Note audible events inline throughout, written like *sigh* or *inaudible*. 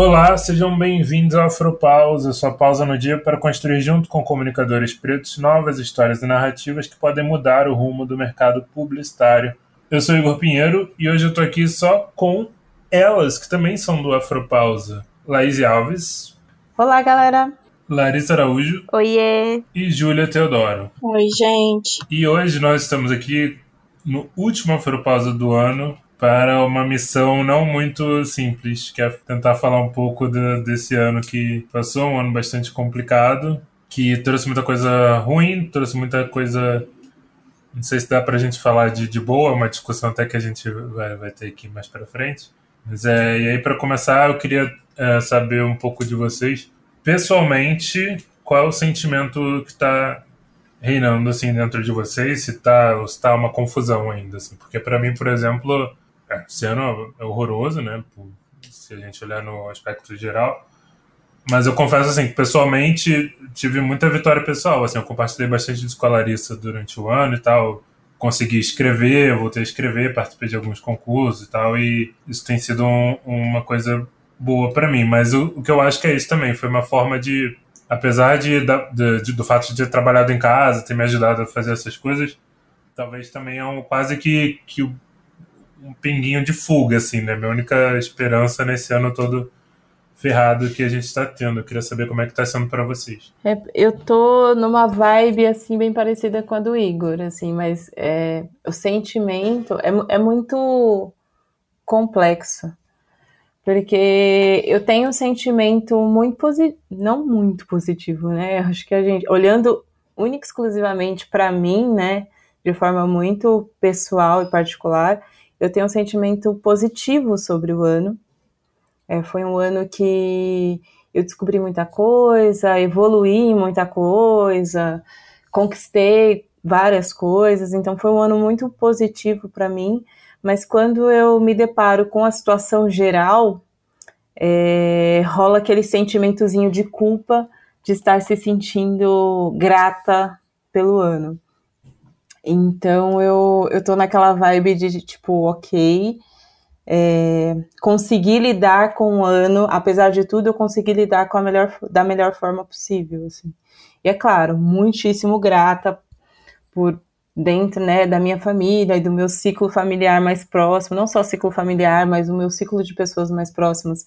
Olá, sejam bem-vindos ao Afropausa, sua pausa no dia para construir junto com comunicadores pretos novas histórias e narrativas que podem mudar o rumo do mercado publicitário. Eu sou Igor Pinheiro e hoje eu tô aqui só com elas, que também são do Afropausa. Laís Alves. Olá, galera. Larissa Araújo. Oiê. E Júlia Teodoro. Oi, gente. E hoje nós estamos aqui no último Afropausa do ano para uma missão não muito simples, que é tentar falar um pouco de, desse ano que passou, um ano bastante complicado, que trouxe muita coisa ruim, trouxe muita coisa. Não sei se dá para a gente falar de, de boa, uma discussão até que a gente vai, vai ter aqui mais para frente. Mas é, e aí, para começar, eu queria é, saber um pouco de vocês. Pessoalmente, qual é o sentimento que está reinando assim dentro de vocês? Se está se tá uma confusão ainda, assim? Porque para mim, por exemplo, é, esse ano é horroroso, né? Se a gente olhar no aspecto geral. Mas eu confesso assim, que pessoalmente tive muita vitória pessoal. Assim, eu compartilhei bastante de escolarista durante o ano e tal. Consegui escrever, voltei a escrever, participei de alguns concursos e tal. E isso tem sido um, uma coisa boa para mim. Mas o, o, que eu acho que é isso também. Foi uma forma de, apesar de, de, de, do fato de ter trabalhado em casa, ter me ajudado a fazer essas coisas, talvez também é um, quase que, que um pinguinho de fuga, assim, né? Minha única esperança nesse ano todo ferrado que a gente está tendo. Eu queria saber como é que está sendo para vocês. É, eu tô numa vibe, assim, bem parecida com a do Igor, assim, mas é, o sentimento é, é muito complexo. Porque eu tenho um sentimento muito positivo, não muito positivo, né? Acho que a gente, olhando única exclusivamente para mim, né, de forma muito pessoal e particular, eu tenho um sentimento positivo sobre o ano. É, foi um ano que eu descobri muita coisa, evoluí muita coisa, conquistei várias coisas, então foi um ano muito positivo para mim. Mas quando eu me deparo com a situação geral, é, rola aquele sentimentozinho de culpa de estar se sentindo grata pelo ano. Então eu, eu tô naquela vibe de tipo, ok, é, conseguir lidar com o ano, apesar de tudo, eu consegui lidar com a melhor, da melhor forma possível. Assim. E é claro, muitíssimo grata por dentro né, da minha família e do meu ciclo familiar mais próximo, não só ciclo familiar, mas o meu ciclo de pessoas mais próximas,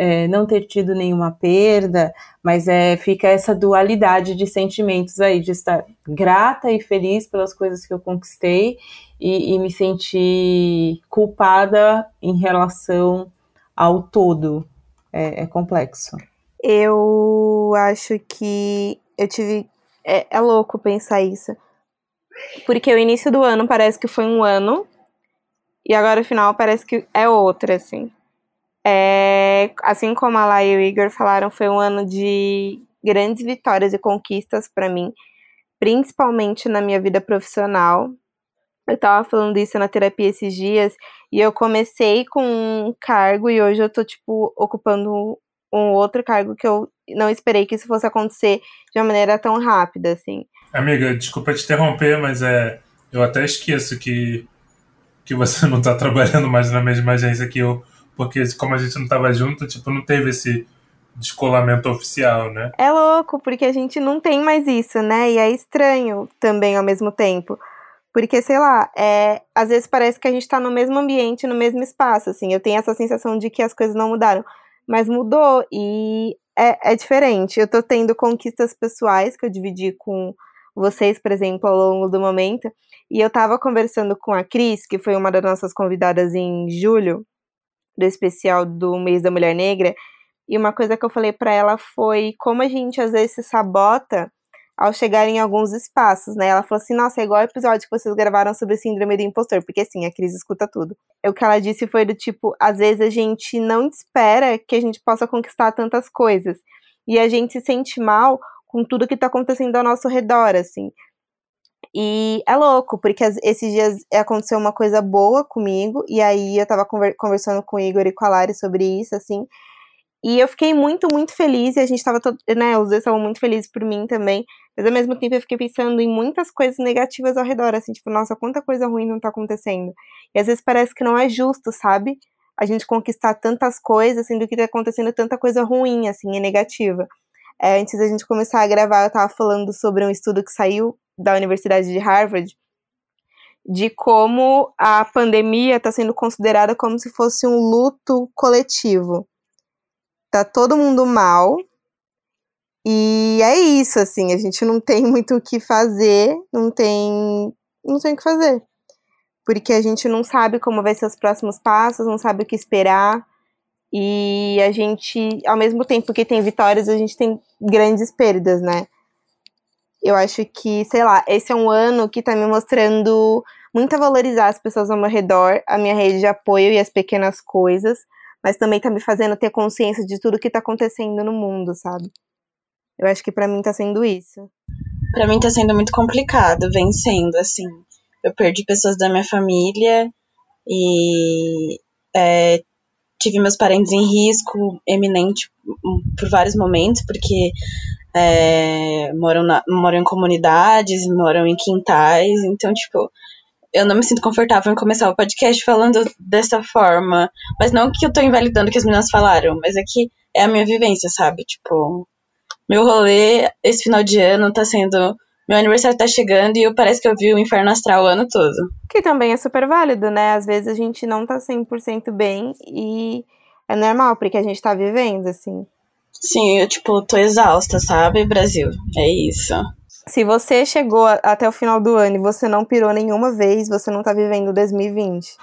é, não ter tido nenhuma perda, mas é, fica essa dualidade de sentimentos aí, de estar grata e feliz pelas coisas que eu conquistei e, e me sentir culpada em relação ao todo. É, é, complexo. Eu acho que eu tive. É, é louco pensar isso. Porque o início do ano parece que foi um ano, e agora o final parece que é outro, assim. É, assim como a Lai e o Igor falaram, foi um ano de grandes vitórias e conquistas para mim, principalmente na minha vida profissional. Eu estava falando isso na terapia esses dias e eu comecei com um cargo e hoje eu tô tipo ocupando um outro cargo que eu não esperei que isso fosse acontecer de uma maneira tão rápida assim. Amiga, desculpa te interromper, mas é eu até esqueço que que você *laughs* não está trabalhando mais na mesma agência que eu porque como a gente não tava junto, tipo, não teve esse descolamento oficial, né? É louco, porque a gente não tem mais isso, né? E é estranho também ao mesmo tempo. Porque, sei lá, é, às vezes parece que a gente tá no mesmo ambiente, no mesmo espaço, assim. Eu tenho essa sensação de que as coisas não mudaram. Mas mudou e é, é diferente. Eu tô tendo conquistas pessoais que eu dividi com vocês, por exemplo, ao longo do momento. E eu tava conversando com a Cris, que foi uma das nossas convidadas em julho, do especial do mês da mulher negra, e uma coisa que eu falei para ela foi como a gente às vezes se sabota ao chegar em alguns espaços, né? Ela falou assim: "Nossa, é igual o episódio que vocês gravaram sobre síndrome do impostor", porque assim, a Cris escuta tudo. O que ela disse foi do tipo, às vezes a gente não espera que a gente possa conquistar tantas coisas, e a gente se sente mal com tudo que tá acontecendo ao nosso redor, assim. E é louco, porque esses dias aconteceu uma coisa boa comigo, e aí eu tava conversando com o Igor e com a Lari sobre isso, assim. E eu fiquei muito, muito feliz, e a gente tava, todo, né, os dois estavam muito felizes por mim também, mas ao mesmo tempo eu fiquei pensando em muitas coisas negativas ao redor, assim, tipo, nossa, quanta coisa ruim não tá acontecendo. E às vezes parece que não é justo, sabe? a gente conquistar tantas coisas, sendo que tá acontecendo tanta coisa ruim, assim, e negativa. É, antes da gente começar a gravar, eu tava falando sobre um estudo que saiu da Universidade de Harvard, de como a pandemia está sendo considerada como se fosse um luto coletivo. Tá todo mundo mal. E é isso, assim, a gente não tem *laughs* muito o que fazer, não tem, não tem o que fazer. Porque a gente não sabe como vai ser os próximos passos, não sabe o que esperar. E a gente, ao mesmo tempo que tem vitórias, a gente tem grandes perdas, né? Eu acho que, sei lá, esse é um ano que tá me mostrando muito a valorizar as pessoas ao meu redor, a minha rede de apoio e as pequenas coisas, mas também tá me fazendo ter consciência de tudo que tá acontecendo no mundo, sabe? Eu acho que para mim tá sendo isso. Para mim tá sendo muito complicado, vem sendo, assim. Eu perdi pessoas da minha família e é, tive meus parentes em risco eminente por vários momentos, porque é, moram, na, moram em comunidades, moram em quintais, então, tipo, eu não me sinto confortável em começar o podcast falando dessa forma. Mas não que eu tô invalidando o que as meninas falaram, mas é que é a minha vivência, sabe? Tipo, meu rolê esse final de ano tá sendo. Meu aniversário tá chegando e eu parece que eu vi o inferno astral o ano todo. Que também é super válido, né? Às vezes a gente não tá 100% bem e é normal, porque a gente tá vivendo, assim. Sim, eu, tipo, tô exausta, sabe, Brasil? É isso. Se você chegou até o final do ano e você não pirou nenhuma vez, você não tá vivendo 2020.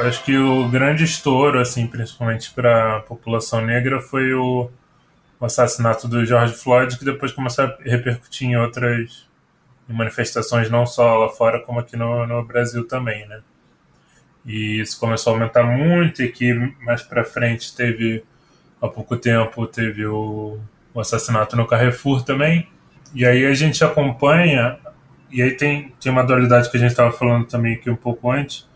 Acho que o grande estouro, assim, principalmente para a população negra, foi o, o, assassinato do George Floyd, que depois começou a repercutir em outras manifestações, não só lá fora, como aqui no, no Brasil também, né? E isso começou a aumentar muito, e que mais para frente teve, há pouco tempo, teve o, o assassinato no Carrefour também. E aí a gente acompanha, e aí tem, tem uma dualidade que a gente estava falando também aqui um pouco antes,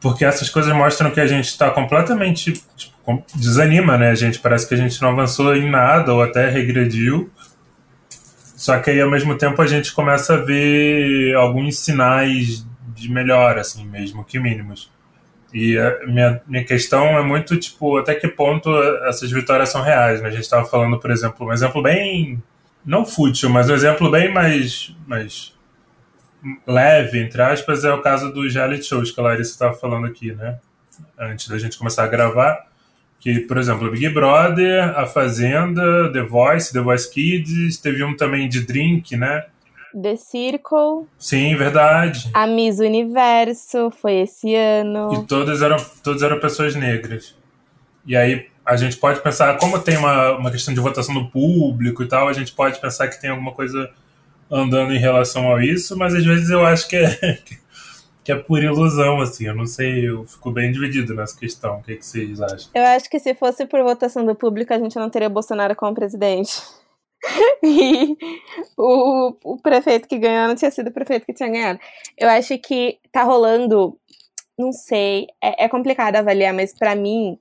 porque essas coisas mostram que a gente está completamente tipo, desanima, né? A gente parece que a gente não avançou em nada ou até regrediu. Só que aí ao mesmo tempo a gente começa a ver alguns sinais de melhora, assim, mesmo que mínimos. E minha, minha questão é muito, tipo, até que ponto essas vitórias são reais, né? A gente estava falando, por exemplo, um exemplo bem, não fútil, mas um exemplo bem mais, mais leve, entre aspas, é o caso dos reality shows que a Larissa estava falando aqui, né? Antes da gente começar a gravar. Que, por exemplo, Big Brother, A Fazenda, The Voice, The Voice Kids, teve um também de Drink, né? The Circle. Sim, verdade. A Miss Universo foi esse ano. E todas eram, todas eram pessoas negras. E aí a gente pode pensar, como tem uma, uma questão de votação do público e tal, a gente pode pensar que tem alguma coisa andando em relação a isso, mas às vezes eu acho que é, *laughs* que é por ilusão, assim. Eu não sei, eu fico bem dividido nessa questão. O que, que vocês acham? Eu acho que se fosse por votação do público, a gente não teria Bolsonaro como presidente. *laughs* e o, o prefeito que ganhou não tinha sido o prefeito que tinha ganhado. Eu acho que tá rolando, não sei, é, é complicado avaliar, mas para mim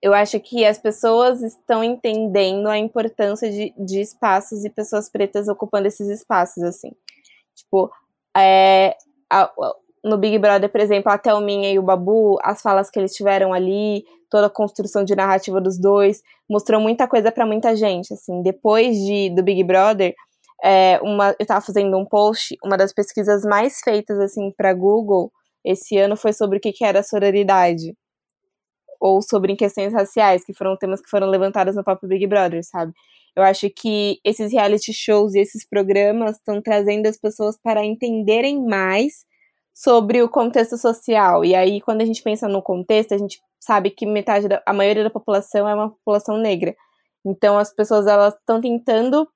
eu acho que as pessoas estão entendendo a importância de, de espaços e pessoas pretas ocupando esses espaços, assim. Tipo, é, a, no Big Brother, por exemplo, a Thelminha e o Babu, as falas que eles tiveram ali, toda a construção de narrativa dos dois, mostrou muita coisa para muita gente, assim. Depois de, do Big Brother, é, uma, eu tava fazendo um post, uma das pesquisas mais feitas, assim, para Google esse ano foi sobre o que, que era sororidade ou sobre questões raciais, que foram temas que foram levantados no próprio Big Brother, sabe? Eu acho que esses reality shows e esses programas estão trazendo as pessoas para entenderem mais sobre o contexto social. E aí, quando a gente pensa no contexto, a gente sabe que metade da, a maioria da população é uma população negra. Então, as pessoas elas estão tentando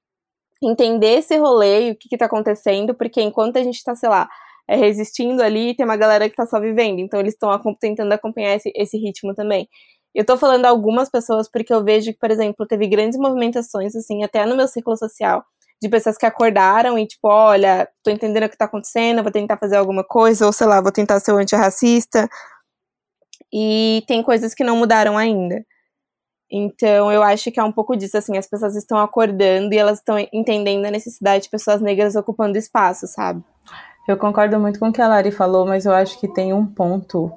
entender esse rolê e o que está acontecendo, porque enquanto a gente está, sei lá, é, resistindo ali e tem uma galera que tá só vivendo. Então eles estão tentando acompanhar esse, esse ritmo também. Eu tô falando algumas pessoas porque eu vejo que, por exemplo, teve grandes movimentações, assim, até no meu ciclo social, de pessoas que acordaram e, tipo, olha, tô entendendo o que tá acontecendo, vou tentar fazer alguma coisa, ou sei lá, vou tentar ser antirracista. E tem coisas que não mudaram ainda. Então, eu acho que é um pouco disso, assim, as pessoas estão acordando e elas estão entendendo a necessidade de pessoas negras ocupando espaço, sabe? Eu concordo muito com o que a Lari falou, mas eu acho que tem um ponto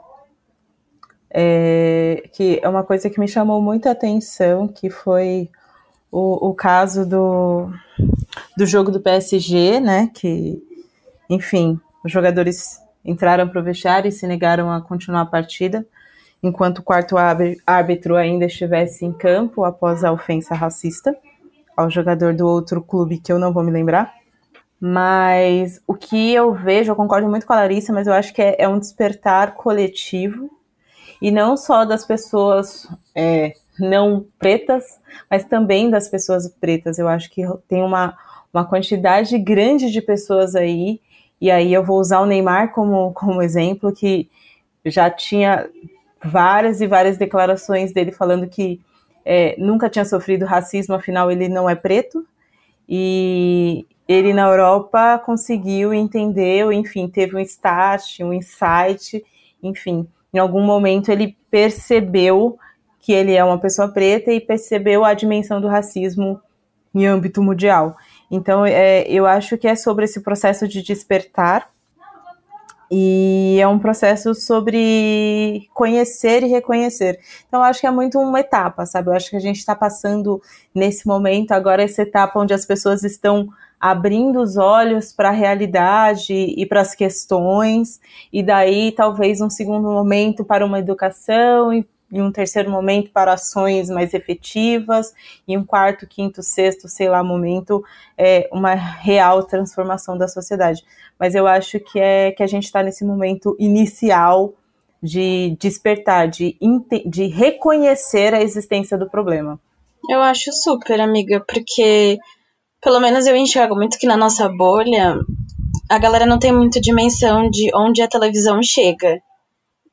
é, que é uma coisa que me chamou muita atenção, que foi o, o caso do, do jogo do PSG, né? Que, enfim, os jogadores entraram para o vestiário e se negaram a continuar a partida enquanto o quarto árbitro ainda estivesse em campo após a ofensa racista ao jogador do outro clube que eu não vou me lembrar. Mas o que eu vejo, eu concordo muito com a Larissa, mas eu acho que é, é um despertar coletivo e não só das pessoas é, não pretas, mas também das pessoas pretas. Eu acho que tem uma, uma quantidade grande de pessoas aí, e aí eu vou usar o Neymar como, como exemplo, que já tinha várias e várias declarações dele falando que é, nunca tinha sofrido racismo, afinal ele não é preto. E ele na Europa conseguiu entender, enfim, teve um start, um insight, enfim, em algum momento ele percebeu que ele é uma pessoa preta e percebeu a dimensão do racismo em âmbito mundial. Então, é, eu acho que é sobre esse processo de despertar e é um processo sobre conhecer e reconhecer. Então, acho que é muito uma etapa, sabe? Eu acho que a gente está passando nesse momento agora essa etapa onde as pessoas estão abrindo os olhos para a realidade e para as questões, e daí talvez um segundo momento para uma educação e um terceiro momento para ações mais efetivas, e um quarto, quinto, sexto, sei lá, momento, é uma real transformação da sociedade. Mas eu acho que é que a gente está nesse momento inicial de despertar, de, de reconhecer a existência do problema. Eu acho super, amiga, porque pelo menos eu enxergo muito que na nossa bolha a galera não tem muita dimensão de onde a televisão chega.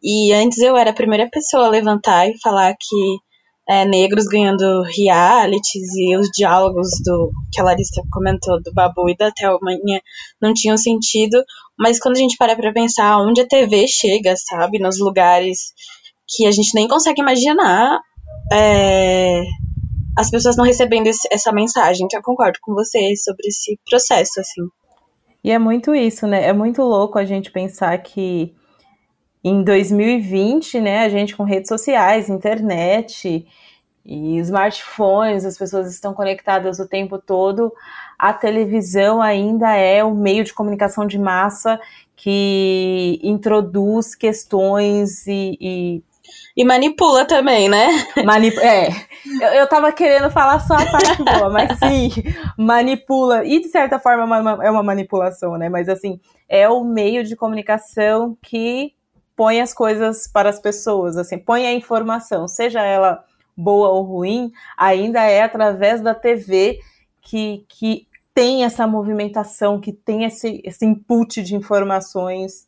E antes eu era a primeira pessoa a levantar e falar que é, negros ganhando realities e os diálogos do que a Larissa comentou do Babu e da Thelmanha não tinham sentido, mas quando a gente para pra pensar onde a TV chega, sabe, nos lugares que a gente nem consegue imaginar, é, as pessoas não recebendo esse, essa mensagem. Então eu concordo com você sobre esse processo, assim. E é muito isso, né? É muito louco a gente pensar que em 2020, né, a gente com redes sociais, internet e smartphones, as pessoas estão conectadas o tempo todo, a televisão ainda é o meio de comunicação de massa que introduz questões e, e e manipula também, né? Manip é. Eu, eu tava querendo falar só a parte boa, mas *laughs* sim, manipula. E de certa forma é uma, é uma manipulação, né? Mas assim, é o meio de comunicação que põe as coisas para as pessoas, assim, põe a informação, seja ela boa ou ruim, ainda é através da TV que, que tem essa movimentação, que tem esse, esse input de informações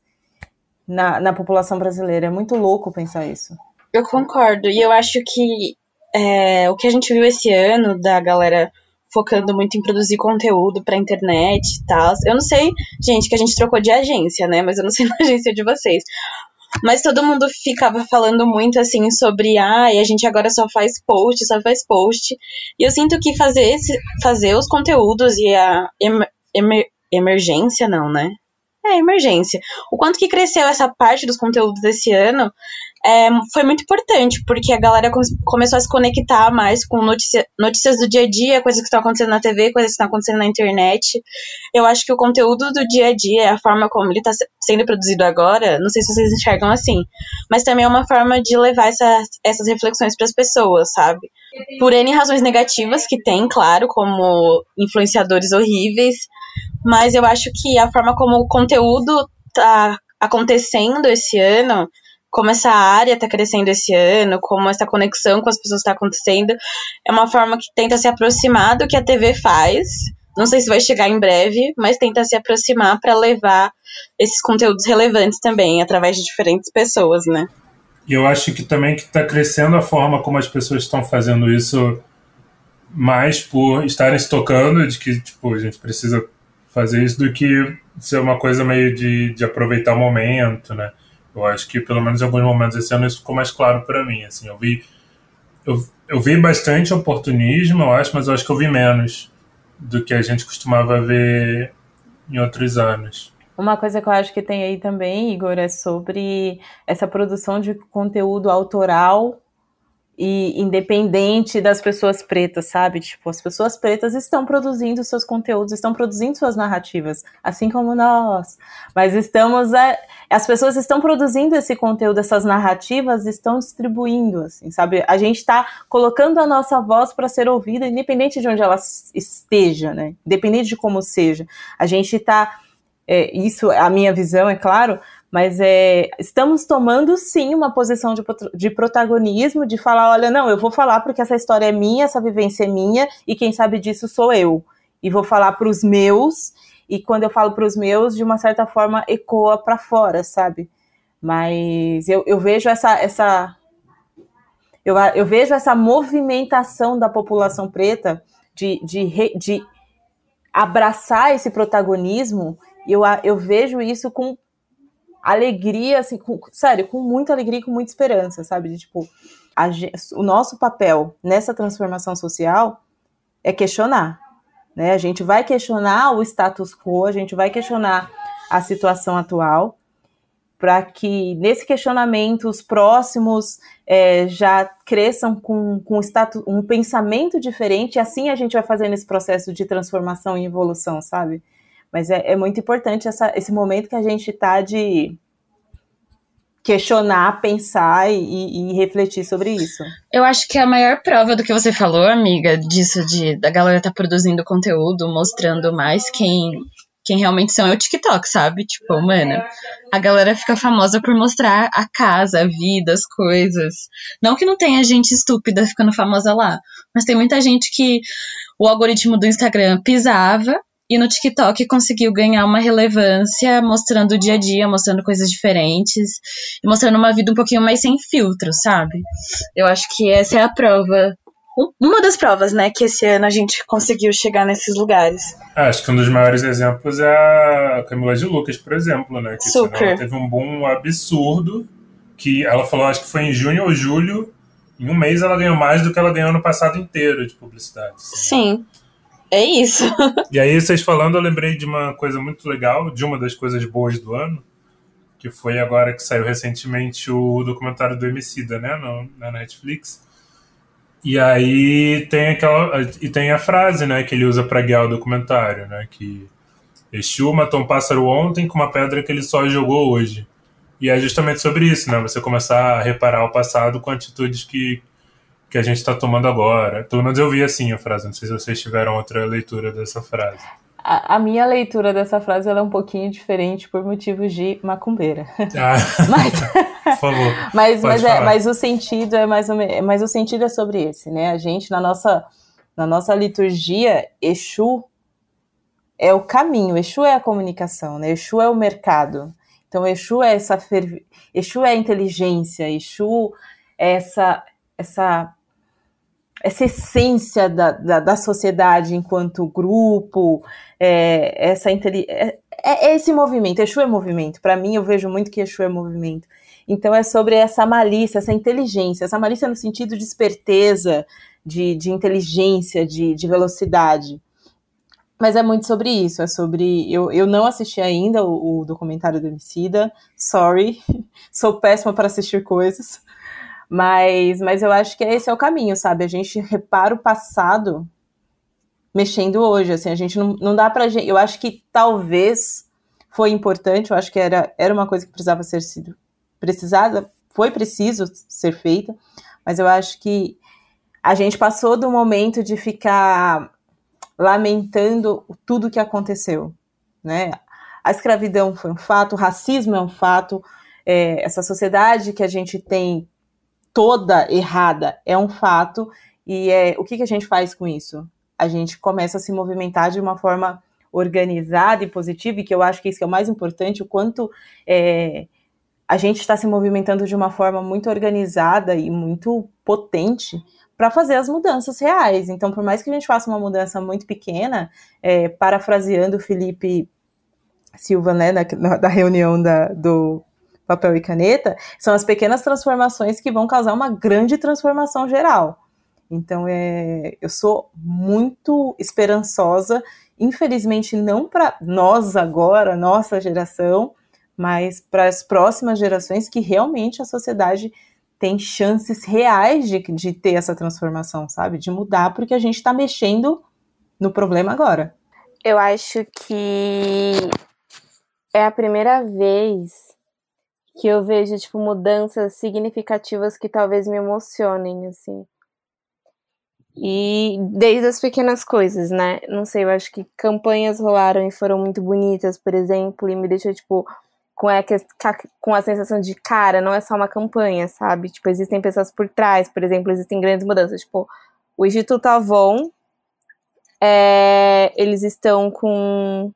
na, na população brasileira. É muito louco pensar isso. Eu concordo, e eu acho que é, o que a gente viu esse ano da galera focando muito em produzir conteúdo pra internet e tal. Eu não sei, gente, que a gente trocou de agência, né? Mas eu não sei *laughs* na agência de vocês. Mas todo mundo ficava falando muito assim sobre, ah, e a gente agora só faz post, só faz post. E eu sinto que fazer, esse, fazer os conteúdos e a emer, emer, emergência, não, né? É, emergência. O quanto que cresceu essa parte dos conteúdos desse ano é, foi muito importante, porque a galera começou a se conectar mais com notícia, notícias do dia a dia, coisas que estão acontecendo na TV, coisas que estão acontecendo na internet. Eu acho que o conteúdo do dia a dia, a forma como ele está sendo produzido agora, não sei se vocês enxergam assim, mas também é uma forma de levar essa, essas reflexões para as pessoas, sabe? Por N razões negativas que tem, claro, como influenciadores horríveis, mas eu acho que a forma como o conteúdo tá acontecendo esse ano como essa área está crescendo esse ano, como essa conexão com as pessoas está acontecendo, é uma forma que tenta se aproximar do que a TV faz. Não sei se vai chegar em breve, mas tenta se aproximar para levar esses conteúdos relevantes também, através de diferentes pessoas, né? E eu acho que também que está crescendo a forma como as pessoas estão fazendo isso mais por estarem se tocando de que tipo, a gente precisa fazer isso do que ser uma coisa meio de, de aproveitar o momento, né? Eu acho que pelo menos em alguns momentos esse ano isso ficou mais claro para mim, assim, eu vi eu, eu vi bastante oportunismo, eu acho, mas eu acho que eu vi menos do que a gente costumava ver em outros anos. Uma coisa que eu acho que tem aí também, Igor, é sobre essa produção de conteúdo autoral e independente das pessoas pretas, sabe? Tipo, as pessoas pretas estão produzindo seus conteúdos, estão produzindo suas narrativas, assim como nós. Mas estamos a, as pessoas estão produzindo esse conteúdo, essas narrativas, estão distribuindo, assim, sabe? A gente está colocando a nossa voz para ser ouvida, independente de onde ela esteja, né? Independente de como seja. A gente está é, isso, a minha visão, é claro, mas é, estamos tomando sim uma posição de, de protagonismo, de falar, olha, não, eu vou falar porque essa história é minha, essa vivência é minha, e quem sabe disso sou eu. E vou falar para os meus, e quando eu falo para os meus, de uma certa forma ecoa para fora, sabe? Mas eu, eu vejo essa, essa eu, eu, vejo essa movimentação da população preta de, de, de abraçar esse protagonismo, e eu, eu vejo isso com alegria, assim, com, sério, com muita alegria e com muita esperança, sabe? De, tipo, a, o nosso papel nessa transformação social é questionar, né? A gente vai questionar o status quo, a gente vai questionar a situação atual, para que nesse questionamento os próximos é, já cresçam com, com status, um pensamento diferente, e assim a gente vai fazendo esse processo de transformação e evolução, sabe? Mas é, é muito importante essa, esse momento que a gente está de questionar, pensar e, e, refletir sobre isso. Eu acho que a maior prova do que você falou, amiga, disso de da galera tá produzindo conteúdo, mostrando mais quem quem realmente são é o TikTok, sabe? Tipo, mano, a galera fica famosa por mostrar a casa, a vida, as coisas. Não que não tenha gente estúpida ficando famosa lá, mas tem muita gente que o algoritmo do Instagram pisava e no TikTok conseguiu ganhar uma relevância mostrando o dia a dia, mostrando coisas diferentes e mostrando uma vida um pouquinho mais sem filtro, sabe? Eu acho que essa é a prova uma das provas, né, que esse ano a gente conseguiu chegar nesses lugares. Ah, acho que um dos maiores exemplos é a Camila de Lucas, por exemplo, né? Que Super. Ela teve um boom absurdo, que ela falou, acho que foi em junho ou julho, em um mês ela ganhou mais do que ela ganhou no passado inteiro de publicidade. Assim. Sim. É isso. *laughs* e aí, vocês falando, eu lembrei de uma coisa muito legal, de uma das coisas boas do ano, que foi agora que saiu recentemente o documentário do Emicida, né, no, na Netflix. E aí tem aquela e tem a frase, né, que ele usa para guiar o documentário, né, que Exu matou um pássaro ontem com uma pedra que ele só jogou hoje. E é justamente sobre isso, né? Você começar a reparar o passado com atitudes que que a gente está tomando agora. Pelo menos eu vi assim a frase, não sei se vocês tiveram outra leitura dessa frase. A, a minha leitura dessa frase é um pouquinho diferente por motivos de macumbeira. *laughs* Ah, *laughs* mas, *laughs* por favor. mas, mas, é, mas, o sentido é mais ou menos, mas o sentido é sobre esse, né? A gente na nossa na nossa liturgia, Exu é o caminho, Exu é a comunicação, né? Exu é o mercado. Então Exu é essa Exu é a inteligência, Exu é essa essa essa essência da, da, da sociedade enquanto grupo, é, essa é, é, esse movimento. Exu é movimento. Para mim, eu vejo muito que Exu é movimento. Então, é sobre essa malícia, essa inteligência, essa malícia no sentido de esperteza, de, de inteligência, de, de velocidade. Mas é muito sobre isso, é sobre. Eu, eu não assisti ainda o, o documentário do Emicida, sorry, *laughs* sou péssima para assistir coisas. Mas, mas eu acho que esse é o caminho, sabe? A gente repara o passado mexendo hoje, assim, a gente não, não dá pra gente, eu acho que talvez foi importante, eu acho que era, era uma coisa que precisava ser sido precisada, foi preciso ser feita, mas eu acho que a gente passou do momento de ficar lamentando tudo que aconteceu, né? A escravidão foi um fato, o racismo é um fato, é, essa sociedade que a gente tem toda errada é um fato. E é, o que, que a gente faz com isso? A gente começa a se movimentar de uma forma organizada e positiva, e que eu acho que isso é o mais importante, o quanto é, a gente está se movimentando de uma forma muito organizada e muito potente para fazer as mudanças reais. Então, por mais que a gente faça uma mudança muito pequena, é, parafraseando o Felipe Silva, né, na, na, da reunião da, do papel e caneta, são as pequenas transformações que vão causar uma grande transformação geral. Então, é, eu sou muito esperançosa, infelizmente não para nós agora, nossa geração, mas para as próximas gerações que realmente a sociedade tem chances reais de, de ter essa transformação, sabe? De mudar, porque a gente está mexendo no problema agora. Eu acho que é a primeira vez que eu vejo, tipo, mudanças significativas que talvez me emocionem, assim. E desde as pequenas coisas, né? Não sei, eu acho que campanhas rolaram e foram muito bonitas, por exemplo, e me deixou, tipo, com a, com a sensação de, cara, não é só uma campanha, sabe? Tipo, existem pessoas por trás, por exemplo, existem grandes mudanças. Tipo, o Instituto Avon, é, eles estão com.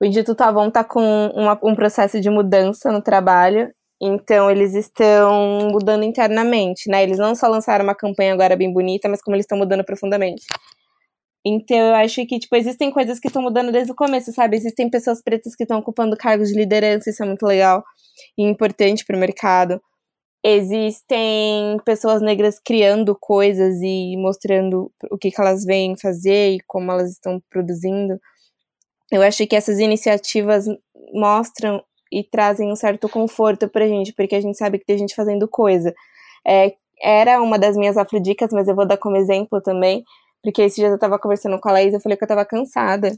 O Instituto Avon tá com uma, um processo de mudança no trabalho, então eles estão mudando internamente, né? Eles não só lançaram uma campanha agora bem bonita, mas como eles estão mudando profundamente. Então, eu acho que, tipo, existem coisas que estão mudando desde o começo, sabe? Existem pessoas pretas que estão ocupando cargos de liderança, isso é muito legal e importante para o mercado. Existem pessoas negras criando coisas e mostrando o que, que elas vêm fazer e como elas estão produzindo. Eu acho que essas iniciativas mostram e trazem um certo conforto pra gente, porque a gente sabe que tem gente fazendo coisa. É, era uma das minhas afrodicas, mas eu vou dar como exemplo também porque esse dia eu tava conversando com a Laís, eu falei que eu tava cansada.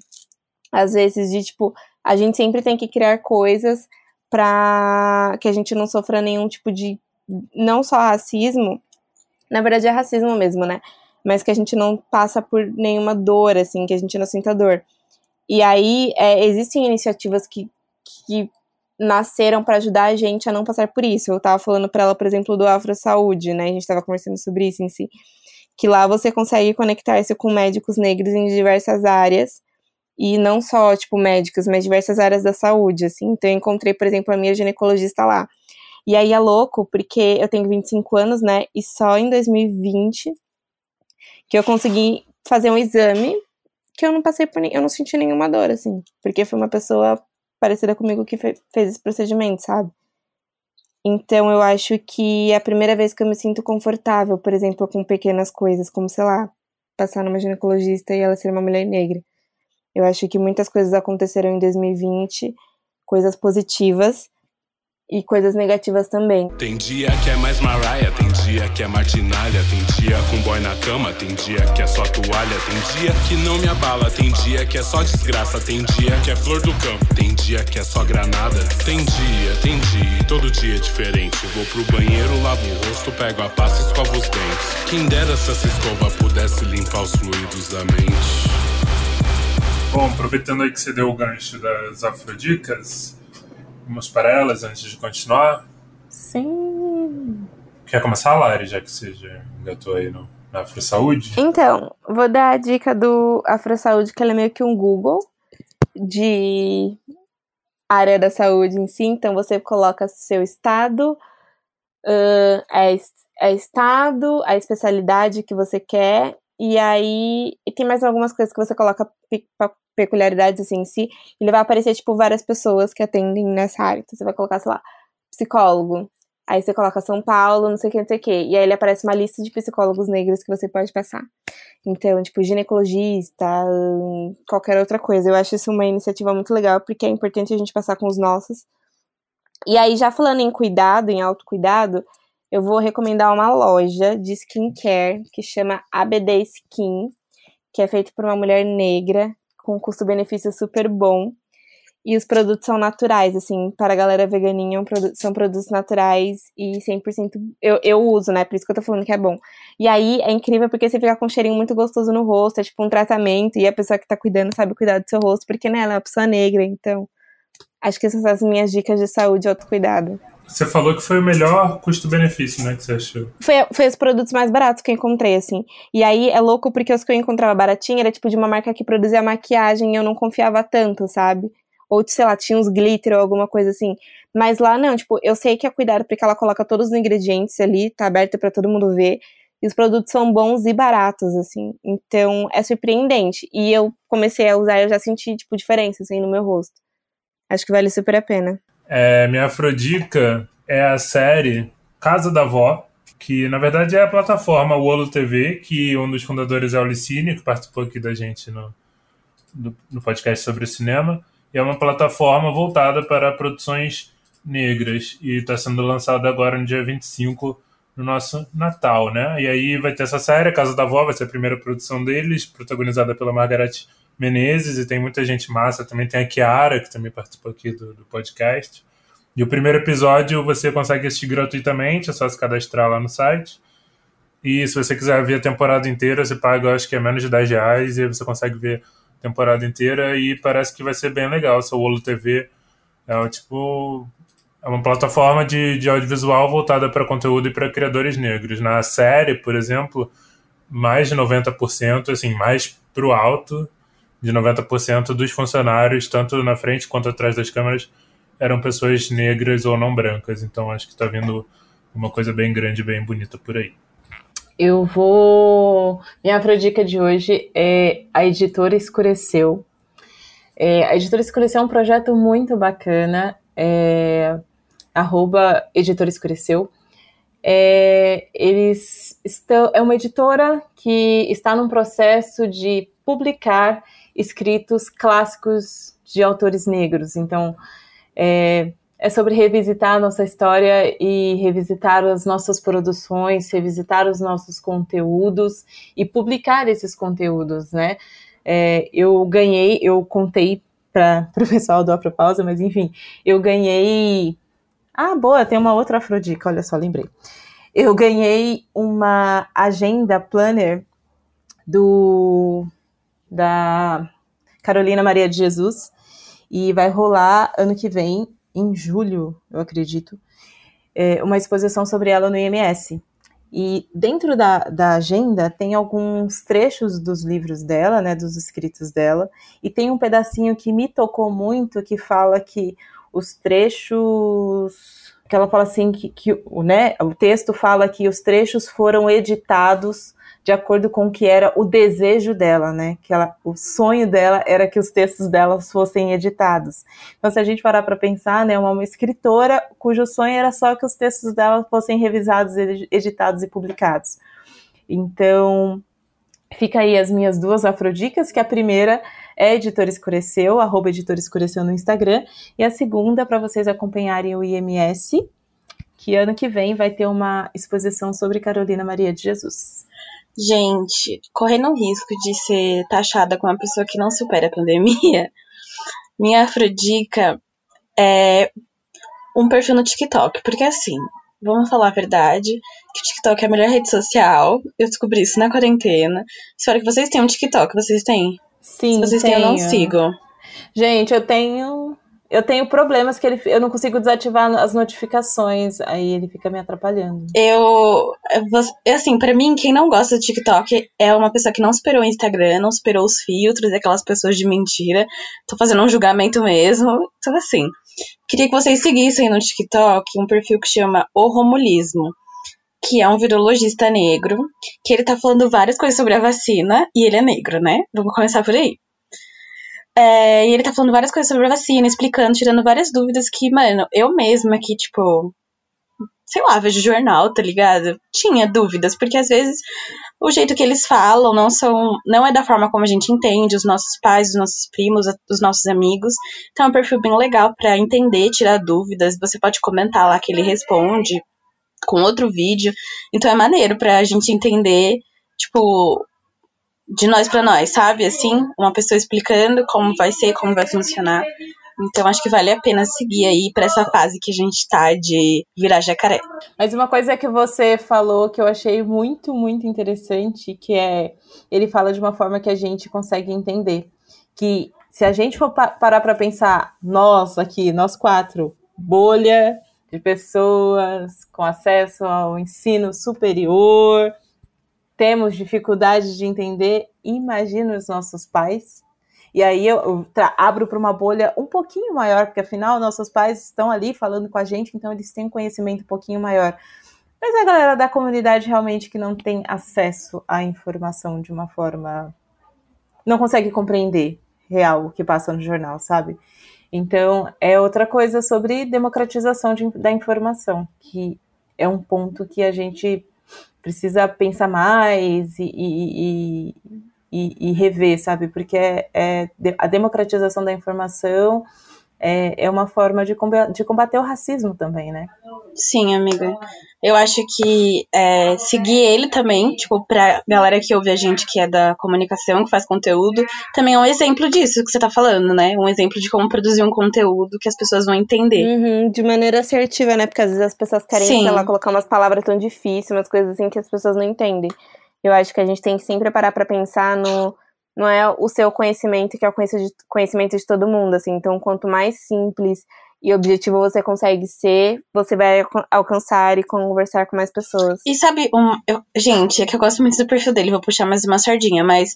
Às vezes, de tipo, a gente sempre tem que criar coisas pra que a gente não sofra nenhum tipo de. Não só racismo, na verdade é racismo mesmo, né? Mas que a gente não passa por nenhuma dor, assim, que a gente não sinta dor. E aí, é, existem iniciativas que, que nasceram para ajudar a gente a não passar por isso. Eu tava falando para ela, por exemplo, do Afro Saúde, né? A gente tava conversando sobre isso em si que lá você consegue conectar-se com médicos negros em diversas áreas e não só, tipo, médicos, mas diversas áreas da saúde, assim. Então, eu encontrei, por exemplo, a minha ginecologista lá. E aí é louco, porque eu tenho 25 anos, né, e só em 2020 que eu consegui fazer um exame que eu não passei por, eu não senti nenhuma dor, assim, porque foi uma pessoa parecida comigo que fez esse procedimento, sabe? Então eu acho que é a primeira vez que eu me sinto confortável, por exemplo, com pequenas coisas, como, sei lá, passar numa ginecologista e ela ser uma mulher negra. Eu acho que muitas coisas aconteceram em 2020, coisas positivas, e coisas negativas também. Tem dia que é mais Mariah, dia que é martinalha, tem dia com boy na cama, tem dia que é só toalha, tem dia que não me abala, tem dia que é só desgraça, tem dia que é flor do campo, tem dia que é só granada. Tem dia, tem dia, todo dia é diferente. Vou pro banheiro, lavo o rosto, pego a pasta e escovo os dentes. Quem dera se essa escova pudesse limpar os fluidos da mente. Bom, aproveitando aí que você deu o gancho das afrodicas, Vamos para elas antes de continuar? Sim. Quer começar, Lari, já que você já engatou aí no, na Afro Saúde? Então, vou dar a dica do Afro Saúde, que ela é meio que um Google de área da saúde em si. Então, você coloca seu estado, uh, é, é estado, a especialidade que você quer, e aí e tem mais algumas coisas que você coloca peculiaridades assim em si, ele vai aparecer, tipo, várias pessoas que atendem nessa área. Então você vai colocar, sei lá, psicólogo. Aí você coloca São Paulo, não sei o que, não sei o que. E aí ele aparece uma lista de psicólogos negros que você pode passar. Então, tipo, ginecologista, qualquer outra coisa. Eu acho isso uma iniciativa muito legal, porque é importante a gente passar com os nossos. E aí, já falando em cuidado, em autocuidado, eu vou recomendar uma loja de skincare que chama ABD Skin, que é feito por uma mulher negra com custo-benefício super bom. E os produtos são naturais, assim, para a galera veganinha são produtos naturais e 100% eu, eu uso, né? Por isso que eu tô falando que é bom. E aí é incrível porque você fica com um cheirinho muito gostoso no rosto, é tipo um tratamento, e a pessoa que tá cuidando sabe cuidar do seu rosto, porque né, ela é uma pessoa negra, então. Acho que essas são as minhas dicas de saúde e autocuidado. Você falou que foi o melhor custo-benefício, né, que você achou? Foi, foi os produtos mais baratos que eu encontrei, assim. E aí é louco porque os que eu encontrava baratinho era tipo de uma marca que produzia maquiagem e eu não confiava tanto, sabe? Ou, sei lá, tinha uns glitter ou alguma coisa assim. Mas lá não, tipo, eu sei que é cuidado porque ela coloca todos os ingredientes ali, tá aberta para todo mundo ver. E os produtos são bons e baratos, assim. Então, é surpreendente. E eu comecei a usar eu já senti, tipo, diferença, assim, no meu rosto. Acho que vale super a pena. É, minha afrodica é a série Casa da Vó, que na verdade é a plataforma Wolo TV, que um dos fundadores é o Licínio, que participou aqui da gente no, no, no podcast sobre cinema. E é uma plataforma voltada para produções negras. E está sendo lançada agora no dia 25 no nosso Natal, né? E aí vai ter essa série, Casa da Vó, vai ser a primeira produção deles, protagonizada pela Margaret Menezes, e tem muita gente massa. Também tem a Kiara, que também participou aqui do, do podcast. E o primeiro episódio você consegue assistir gratuitamente, é só se cadastrar lá no site. E se você quiser ver a temporada inteira, você paga, acho que é menos de 10 reais, e você consegue ver temporada inteira, e parece que vai ser bem legal. Seu Olo TV é tipo é uma plataforma de, de audiovisual voltada para conteúdo e para criadores negros. Na série, por exemplo, mais de 90%, assim, mais pro alto, de 90% dos funcionários, tanto na frente quanto atrás das câmeras, eram pessoas negras ou não brancas. Então acho que está vindo uma coisa bem grande, bem bonita por aí. Eu vou. Minha afrodica de hoje é A Editora Escureceu. É, a Editora Escureceu é um projeto muito bacana. É, arroba Editora Escureceu. É, eles estão, é uma editora que está num processo de publicar escritos clássicos de autores negros. Então, é, é sobre revisitar a nossa história e revisitar as nossas produções, revisitar os nossos conteúdos e publicar esses conteúdos, né? É, eu ganhei, eu contei para *laughs* o pessoal do Apropausa, mas enfim, eu ganhei ah, boa, tem uma outra afrodica, olha só, lembrei. Eu ganhei uma agenda planner do da Carolina Maria de Jesus e vai rolar ano que vem, em julho, eu acredito, é, uma exposição sobre ela no IMS. E dentro da, da agenda tem alguns trechos dos livros dela, né, dos escritos dela, e tem um pedacinho que me tocou muito que fala que os trechos que ela fala assim que, que né, o texto fala que os trechos foram editados de acordo com o que era o desejo dela, né? Que ela, o sonho dela era que os textos dela fossem editados. Então, se a gente parar para pensar, né, uma, uma escritora cujo sonho era só que os textos dela fossem revisados, editados e publicados. Então, fica aí as minhas duas afrodicas, que a primeira é Editora Escureceu, arroba Editora Escureceu no Instagram, e a segunda para vocês acompanharem o IMS, que ano que vem vai ter uma exposição sobre Carolina Maria de Jesus. Gente, correndo o risco de ser taxada como uma pessoa que não supera a pandemia, *laughs* minha afrodica é um perfil no TikTok, porque assim, vamos falar a verdade, que o TikTok é a melhor rede social. Eu descobri isso na quarentena. Espero que vocês tenham um TikTok, vocês têm? Sim, Se vocês tenho. têm, eu não sigo. Gente, eu tenho. Eu tenho problemas que ele, eu não consigo desativar as notificações, aí ele fica me atrapalhando. Eu, assim, para mim, quem não gosta do TikTok é uma pessoa que não superou o Instagram, não superou os filtros, aquelas pessoas de mentira. Tô fazendo um julgamento mesmo. Então, assim, queria que vocês seguissem no TikTok um perfil que chama O Romulismo, que é um virologista negro, que ele tá falando várias coisas sobre a vacina, e ele é negro, né? Vamos começar por aí. É, e ele tá falando várias coisas sobre a vacina, explicando, tirando várias dúvidas que, mano, eu mesma que, tipo, sei lá, vejo jornal, tá ligado? Tinha dúvidas, porque às vezes o jeito que eles falam não são, não é da forma como a gente entende, os nossos pais, os nossos primos, os nossos amigos. Então é um perfil bem legal para entender, tirar dúvidas. Você pode comentar lá que ele responde com outro vídeo. Então é maneiro pra gente entender, tipo, de nós para nós, sabe? Assim, uma pessoa explicando como vai ser, como vai funcionar. Então acho que vale a pena seguir aí para essa fase que a gente tá de virar jacaré. Mas uma coisa que você falou que eu achei muito, muito interessante, que é ele fala de uma forma que a gente consegue entender. Que se a gente for pa parar para pensar, nós aqui, nós quatro, bolha de pessoas com acesso ao ensino superior, temos dificuldade de entender, imagina os nossos pais. E aí eu, abro para uma bolha um pouquinho maior, porque afinal nossos pais estão ali falando com a gente, então eles têm um conhecimento um pouquinho maior. Mas a galera da comunidade realmente que não tem acesso à informação de uma forma. não consegue compreender real o que passa no jornal, sabe? Então, é outra coisa sobre democratização de, da informação, que é um ponto que a gente precisa pensar mais e, e, e, e rever, sabe? Porque é, é, a democratização da informação é, é uma forma de combater, de combater o racismo também, né? Sim, amiga. Eu acho que é, seguir ele também, tipo, pra galera que ouve a gente que é da comunicação, que faz conteúdo, também é um exemplo disso que você tá falando, né? Um exemplo de como produzir um conteúdo que as pessoas vão entender. Uhum, de maneira assertiva, né? Porque às vezes as pessoas querem, Sim. sei lá, colocar umas palavras tão difíceis, umas coisas assim que as pessoas não entendem. Eu acho que a gente tem que sempre parar para pensar no não é o seu conhecimento que é o conhecimento de todo mundo, assim. Então, quanto mais simples e objetivo você consegue ser, você vai alcançar e conversar com mais pessoas. E sabe, um, eu, gente, é que eu gosto muito do perfil dele, vou puxar mais uma sardinha, mas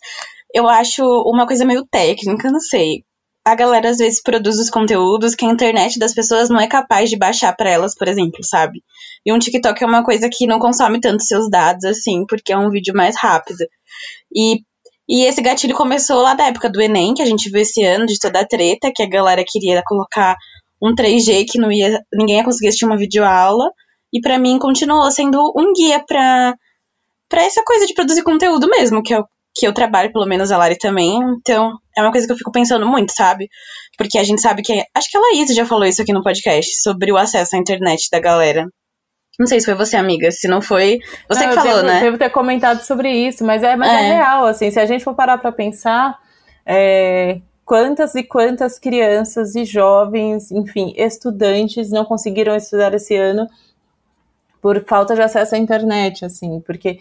eu acho uma coisa meio técnica, não sei. A galera às vezes produz os conteúdos que a internet das pessoas não é capaz de baixar para elas, por exemplo, sabe? E um TikTok é uma coisa que não consome tanto seus dados assim, porque é um vídeo mais rápido. E e esse gatilho começou lá da época do Enem, que a gente viu esse ano, de toda a treta, que a galera queria colocar um 3G que não ia, ninguém ia conseguir assistir uma videoaula. E para mim continuou sendo um guia para para essa coisa de produzir conteúdo mesmo, que eu, que eu trabalho, pelo menos a Lari também. Então, é uma coisa que eu fico pensando muito, sabe? Porque a gente sabe que. Acho que a Laís já falou isso aqui no podcast, sobre o acesso à internet da galera. Não sei se foi você, amiga. Se não foi, você não, que falou, devo, né? Devo ter comentado sobre isso, mas é, mas é. é real, assim. Se a gente for parar pra pensar, é, quantas e quantas crianças e jovens, enfim, estudantes não conseguiram estudar esse ano por falta de acesso à internet, assim, porque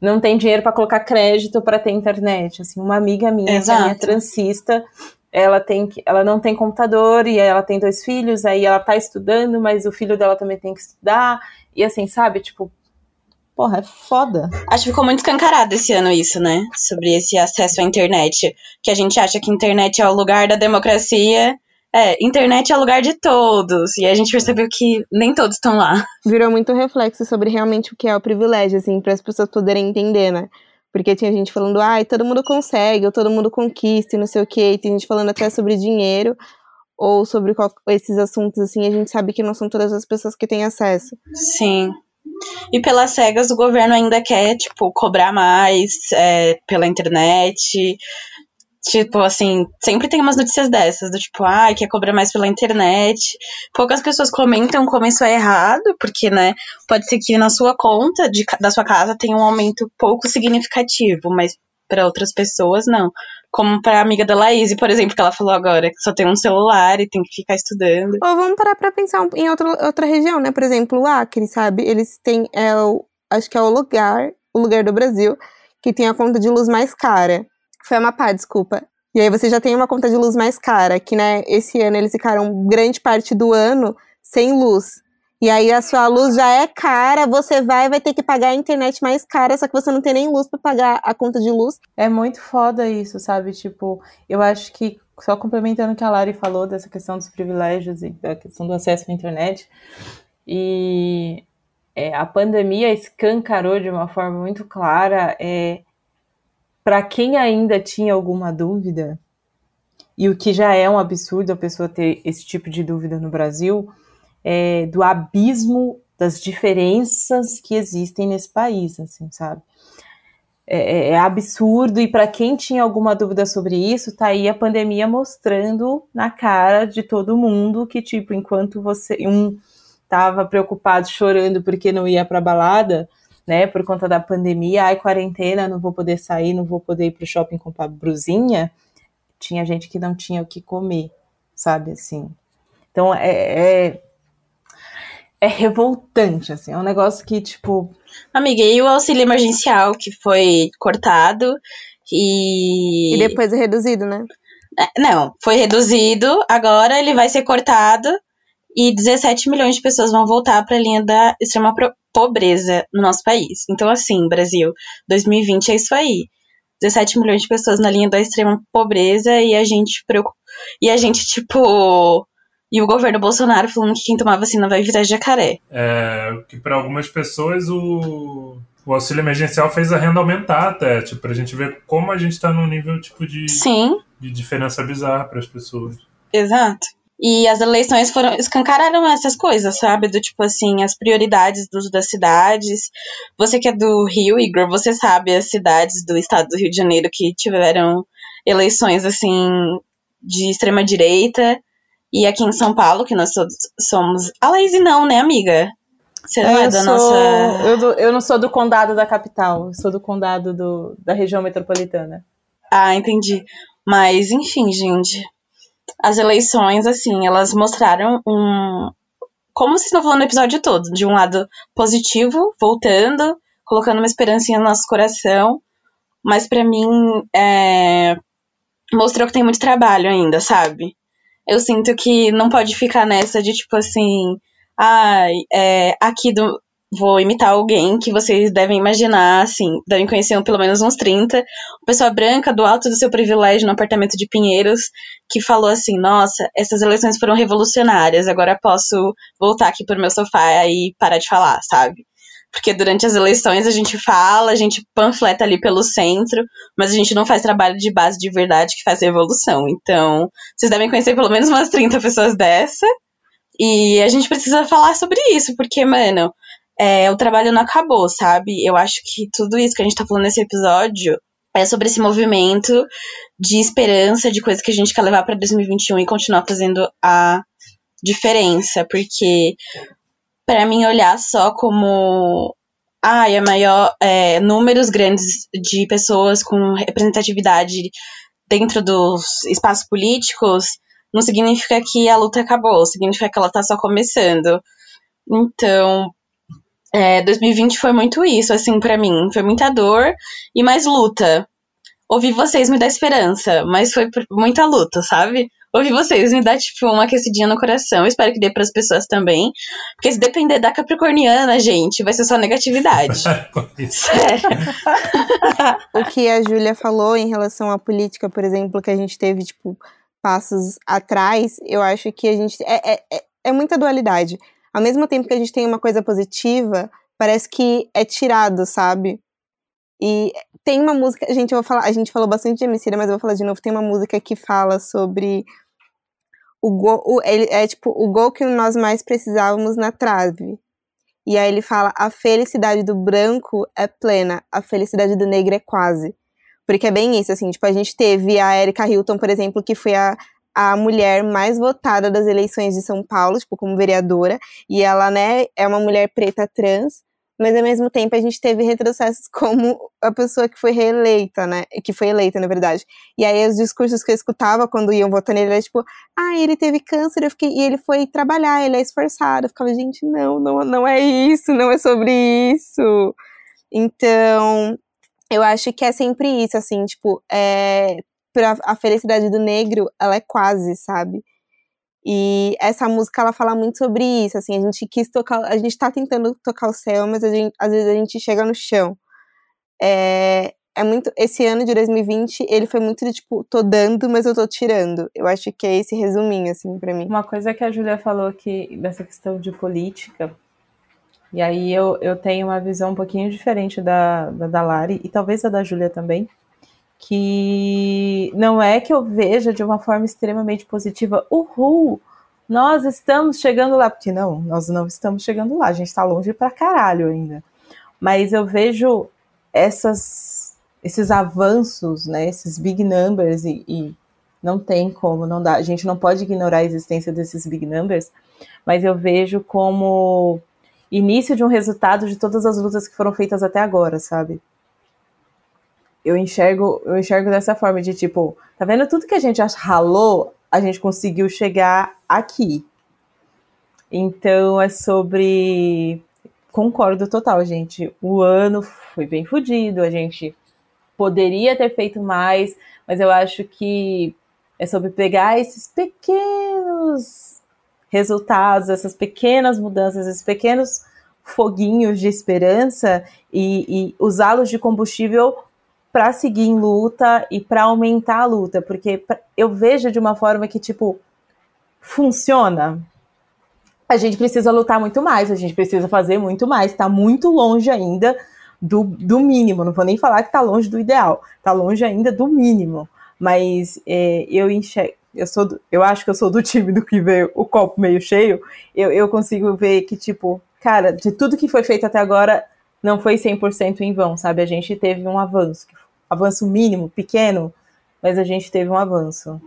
não tem dinheiro para colocar crédito para ter internet, assim, uma amiga minha, é minha transista, ela tem que, ela não tem computador e ela tem dois filhos, aí ela tá estudando, mas o filho dela também tem que estudar, e assim, sabe, tipo, Porra, é foda. Acho que ficou muito escancarado esse ano isso, né? Sobre esse acesso à internet. Que a gente acha que internet é o lugar da democracia. É, internet é o lugar de todos. E a gente percebeu que nem todos estão lá. Virou muito reflexo sobre realmente o que é o privilégio, assim, para as pessoas poderem entender, né? Porque tinha gente falando, ai, todo mundo consegue, ou todo mundo conquista e não sei o quê. E tem gente falando até sobre dinheiro ou sobre qual, esses assuntos, assim, a gente sabe que não são todas as pessoas que têm acesso. Sim. E pelas cegas, o governo ainda quer, tipo, cobrar mais é, pela internet. Tipo, assim, sempre tem umas notícias dessas, do tipo, ah, quer cobrar mais pela internet. Poucas pessoas comentam como isso é errado, porque, né, pode ser que na sua conta de, da sua casa tenha um aumento pouco significativo, mas para outras pessoas, não. Como para a amiga da Laís, por exemplo, que ela falou agora, que só tem um celular e tem que ficar estudando. Ou vamos parar para pensar em outra, outra região, né? Por exemplo, o Acre, sabe? Eles têm, é o, acho que é o lugar, o lugar do Brasil, que tem a conta de luz mais cara. Foi Amapá, desculpa. E aí você já tem uma conta de luz mais cara, que, né, esse ano eles ficaram grande parte do ano sem luz. E aí a sua luz já é cara, você vai vai ter que pagar a internet mais cara, só que você não tem nem luz para pagar a conta de luz. É muito foda isso, sabe? Tipo, eu acho que só complementando o que a Lari falou dessa questão dos privilégios e da questão do acesso à internet, e é, a pandemia escancarou de uma forma muito clara é, para quem ainda tinha alguma dúvida, e o que já é um absurdo a pessoa ter esse tipo de dúvida no Brasil, é, do abismo das diferenças que existem nesse país, assim, sabe? É, é, é absurdo, e para quem tinha alguma dúvida sobre isso, tá aí a pandemia mostrando na cara de todo mundo que, tipo, enquanto você um tava preocupado, chorando porque não ia pra balada, né, por conta da pandemia, ai, quarentena, não vou poder sair, não vou poder ir pro shopping comprar brusinha, tinha gente que não tinha o que comer, sabe, assim. Então, é, é é revoltante, assim, é um negócio que, tipo. Amiga, e o auxílio emergencial que foi cortado e. E depois é reduzido, né? É, não, foi reduzido, agora ele vai ser cortado e 17 milhões de pessoas vão voltar para a linha da extrema pobreza no nosso país. Então, assim, Brasil, 2020 é isso aí. 17 milhões de pessoas na linha da extrema pobreza e a gente e a gente tipo e o governo Bolsonaro falando que quem tomar vacina vai virar jacaré. É, que para algumas pessoas o, o auxílio emergencial fez a renda aumentar até, tipo, pra gente ver como a gente tá num nível tipo de, Sim. de diferença bizarra para as pessoas. Exato. E as eleições foram escancararam essas coisas, sabe? Do tipo assim, as prioridades dos, das cidades. Você que é do Rio, Igor, você sabe as cidades do estado do Rio de Janeiro que tiveram eleições assim de extrema direita. E aqui em São Paulo, que nós somos. A Laís não, né, amiga? Você não é, é da sou, nossa. Eu, do, eu não sou do condado da capital, eu sou do condado do, da região metropolitana. Ah, entendi. Mas, enfim, gente as eleições, assim, elas mostraram um. Como vocês estão falando no episódio todo, de um lado positivo, voltando, colocando uma esperancinha no nosso coração, mas para mim é, mostrou que tem muito trabalho ainda, sabe? Eu sinto que não pode ficar nessa de tipo assim, ah, é, aqui do, vou imitar alguém que vocês devem imaginar, assim, devem conhecer pelo menos uns 30, uma pessoa branca do alto do seu privilégio no apartamento de Pinheiros, que falou assim: Nossa, essas eleições foram revolucionárias, agora posso voltar aqui pro meu sofá e parar de falar, sabe? Porque durante as eleições a gente fala, a gente panfleta ali pelo centro, mas a gente não faz trabalho de base de verdade que faz revolução. Então, vocês devem conhecer pelo menos umas 30 pessoas dessa. E a gente precisa falar sobre isso, porque, mano, é, o trabalho não acabou, sabe? Eu acho que tudo isso que a gente tá falando nesse episódio é sobre esse movimento de esperança, de coisa que a gente quer levar para 2021 e continuar fazendo a diferença, porque para mim olhar só como ah, é maior é, números grandes de pessoas com representatividade dentro dos espaços políticos não significa que a luta acabou, significa que ela tá só começando. Então, é, 2020 foi muito isso, assim, para mim. Foi muita dor e mais luta. Ouvir vocês me dá esperança, mas foi muita luta, sabe? Ouvir vocês me dá, tipo, uma aquecidinha no coração. espero que dê para as pessoas também. Porque se depender da capricorniana, gente, vai ser só negatividade. *laughs* Sério. o que a Júlia falou em relação à política, por exemplo, que a gente teve, tipo, passos atrás, eu acho que a gente. É, é, é, é muita dualidade ao mesmo tempo que a gente tem uma coisa positiva, parece que é tirado, sabe? E tem uma música, a gente, eu vou falar, a gente falou bastante de Emicida, mas eu vou falar de novo, tem uma música que fala sobre o gol, o, ele, é tipo o gol que nós mais precisávamos na trave. E aí ele fala: a felicidade do branco é plena, a felicidade do negro é quase. Porque é bem isso, assim, tipo, a gente teve a Erika Hilton, por exemplo, que foi a, a mulher mais votada das eleições de São Paulo, tipo, como vereadora, e ela, né, é uma mulher preta trans, mas ao mesmo tempo a gente teve retrocessos como a pessoa que foi reeleita, né, que foi eleita, na verdade. E aí os discursos que eu escutava quando iam votar nele era tipo, ah, ele teve câncer, eu fiquei, e ele foi trabalhar, ele é esforçado. Eu ficava, gente, não, não, não é isso, não é sobre isso. Então, eu acho que é sempre isso, assim, tipo, é, pra a felicidade do negro, ela é quase, sabe? E essa música, ela fala muito sobre isso, assim, a gente quis tocar, a gente tá tentando tocar o céu, mas gente, às vezes a gente chega no chão. É, é muito, esse ano de 2020, ele foi muito de, tipo, tô dando, mas eu tô tirando. Eu acho que é esse resuminho, assim, pra mim. Uma coisa que a Julia falou aqui, dessa questão de política, e aí eu, eu tenho uma visão um pouquinho diferente da, da, da Lari, e talvez a da Julia também, que não é que eu veja de uma forma extremamente positiva, uhul, nós estamos chegando lá, porque não, nós não estamos chegando lá, a gente está longe pra caralho ainda. Mas eu vejo essas, esses avanços, né, esses big numbers, e, e não tem como, não dá, a gente não pode ignorar a existência desses big numbers, mas eu vejo como início de um resultado de todas as lutas que foram feitas até agora, sabe? Eu enxergo, eu enxergo dessa forma de tipo, tá vendo tudo que a gente ralou, a gente conseguiu chegar aqui. Então é sobre concordo total, gente. O ano foi bem fodido, a gente poderia ter feito mais, mas eu acho que é sobre pegar esses pequenos resultados, essas pequenas mudanças, esses pequenos foguinhos de esperança e, e usá-los de combustível para seguir em luta e para aumentar a luta, porque eu vejo de uma forma que tipo funciona. A gente precisa lutar muito mais, a gente precisa fazer muito mais, está muito longe ainda do, do mínimo. Não vou nem falar que está longe do ideal, está longe ainda do mínimo. Mas é, eu enxergo, eu sou, do, eu acho que eu sou do time do que vê o copo meio cheio. Eu, eu consigo ver que tipo, cara, de tudo que foi feito até agora, não foi 100% em vão, sabe? A gente teve um avanço, avanço mínimo, pequeno, mas a gente teve um avanço.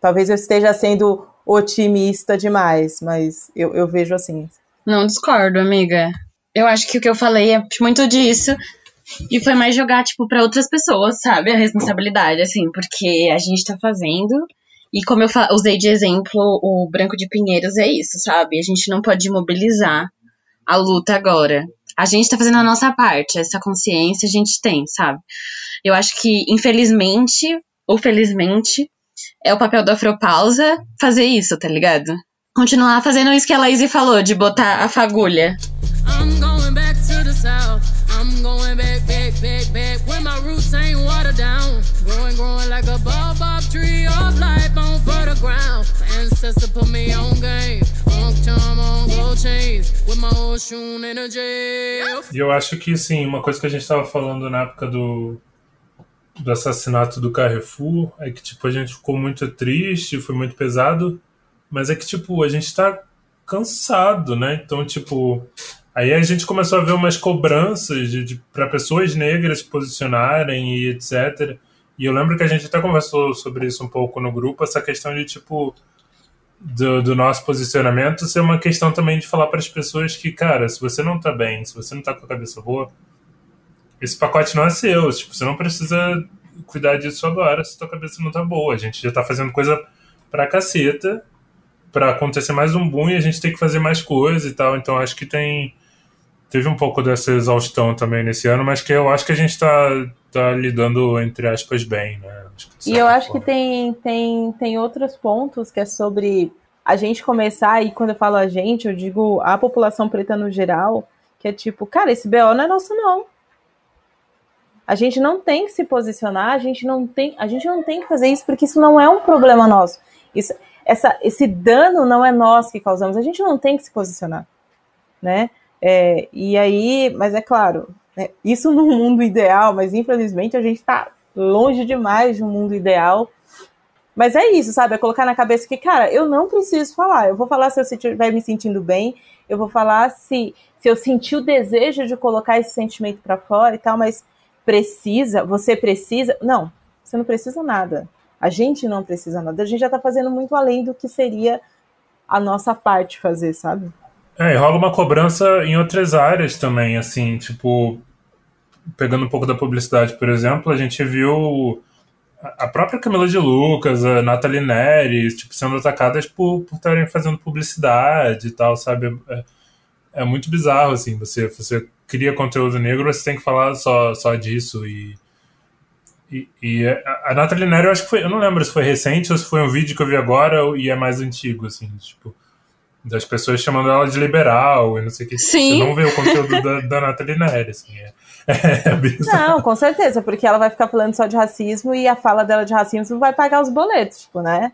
Talvez eu esteja sendo otimista demais, mas eu, eu vejo assim. Não discordo, amiga. Eu acho que o que eu falei é muito disso. E foi mais jogar, tipo, para outras pessoas, sabe? A responsabilidade, assim, porque a gente tá fazendo. E como eu usei de exemplo, o Branco de Pinheiros é isso, sabe? A gente não pode mobilizar a luta agora. A gente tá fazendo a nossa parte, essa consciência a gente tem, sabe? Eu acho que, infelizmente, ou felizmente, é o papel do Afropausa fazer isso, tá ligado? Continuar fazendo isso que a Laís falou, de botar a fagulha. I'm going back to the south. I'm going back, back, back, back. Where my roots ain't watered down. Growing, growing like a baobab tree of life on fertile ground. Ancestor put me on game. E eu acho que, sim, uma coisa que a gente estava falando na época do, do assassinato do Carrefour é que, tipo, a gente ficou muito triste, foi muito pesado, mas é que, tipo, a gente tá cansado, né? Então, tipo, aí a gente começou a ver umas cobranças de, de para pessoas negras se posicionarem e etc. E eu lembro que a gente até conversou sobre isso um pouco no grupo, essa questão de, tipo, do, do, nosso posicionamento ser uma questão também de falar para as pessoas que, cara, se você não tá bem, se você não tá com a cabeça boa, esse pacote não é seu. Tipo, você não precisa cuidar disso agora se tua cabeça não tá boa. A gente já tá fazendo coisa pra caceta para acontecer mais um boom e a gente tem que fazer mais coisa e tal. Então acho que tem. Teve um pouco dessa exaustão também nesse ano, mas que eu acho que a gente tá, tá lidando, entre aspas, bem, né? E eu acho que tem, tem, tem outros pontos que é sobre a gente começar, e quando eu falo a gente, eu digo a população preta no geral, que é tipo, cara, esse BO não é nosso, não. A gente não tem que se posicionar, a gente não tem, a gente não tem que fazer isso, porque isso não é um problema nosso. Isso, essa, esse dano não é nós que causamos, a gente não tem que se posicionar, né? É, e aí, mas é claro, né, isso no mundo ideal, mas infelizmente a gente está longe demais de um mundo ideal. Mas é isso, sabe? É colocar na cabeça que, cara, eu não preciso falar. Eu vou falar se eu estiver me sentindo bem, eu vou falar se, se eu sentir o desejo de colocar esse sentimento para fora e tal, mas precisa, você precisa. Não, você não precisa nada. A gente não precisa nada. A gente já tá fazendo muito além do que seria a nossa parte fazer, sabe? É, e rola uma cobrança em outras áreas também, assim, tipo, pegando um pouco da publicidade, por exemplo, a gente viu a própria Camila de Lucas, a Nathalie Neri, tipo, sendo atacadas por estarem fazendo publicidade e tal, sabe? É, é, muito bizarro, assim, você, você cria conteúdo negro, você tem que falar só, só disso e... E, e a Nathalie Neri, eu acho que foi, eu não lembro se foi recente ou se foi um vídeo que eu vi agora e é mais antigo, assim, tipo, das pessoas chamando ela de liberal e não sei o que. Sim. Você não vê o conteúdo da, da Nathalie Neri, assim, é, *laughs* é não, com certeza, porque ela vai ficar falando só de racismo e a fala dela de racismo vai pagar os boletos, tipo, né?